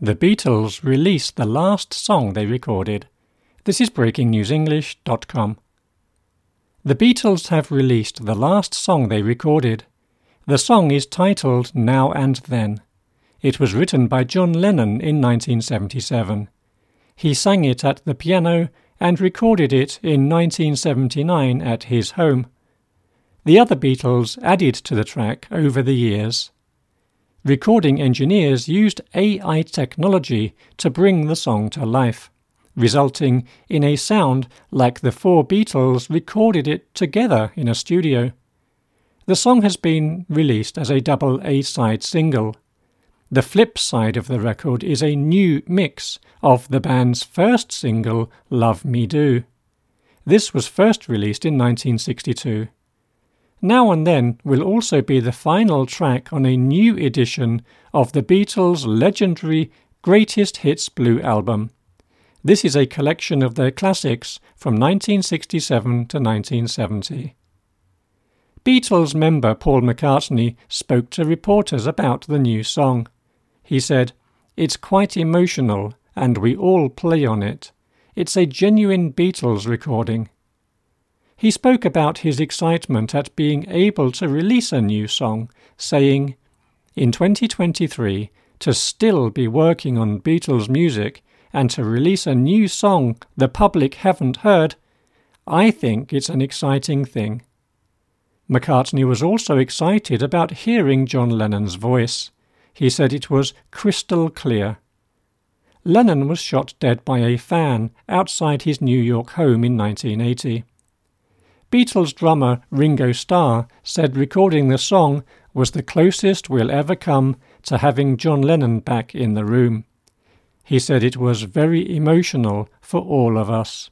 The Beatles released the last song they recorded. This is breakingnewsenglish.com. The Beatles have released the last song they recorded. The song is titled Now and Then. It was written by John Lennon in 1977. He sang it at the piano and recorded it in 1979 at his home. The other Beatles added to the track over the years. Recording engineers used AI technology to bring the song to life, resulting in a sound like the four Beatles recorded it together in a studio. The song has been released as a double A side single. The flip side of the record is a new mix of the band's first single, Love Me Do. This was first released in 1962. Now and Then will also be the final track on a new edition of the Beatles' legendary Greatest Hits Blue album. This is a collection of their classics from 1967 to 1970. Beatles member Paul McCartney spoke to reporters about the new song. He said, It's quite emotional, and we all play on it. It's a genuine Beatles recording. He spoke about his excitement at being able to release a new song, saying, In 2023, to still be working on Beatles music and to release a new song the public haven't heard, I think it's an exciting thing. McCartney was also excited about hearing John Lennon's voice. He said it was crystal clear. Lennon was shot dead by a fan outside his New York home in 1980. Beatles drummer Ringo Starr said recording the song was the closest we'll ever come to having John Lennon back in the room. He said it was very emotional for all of us.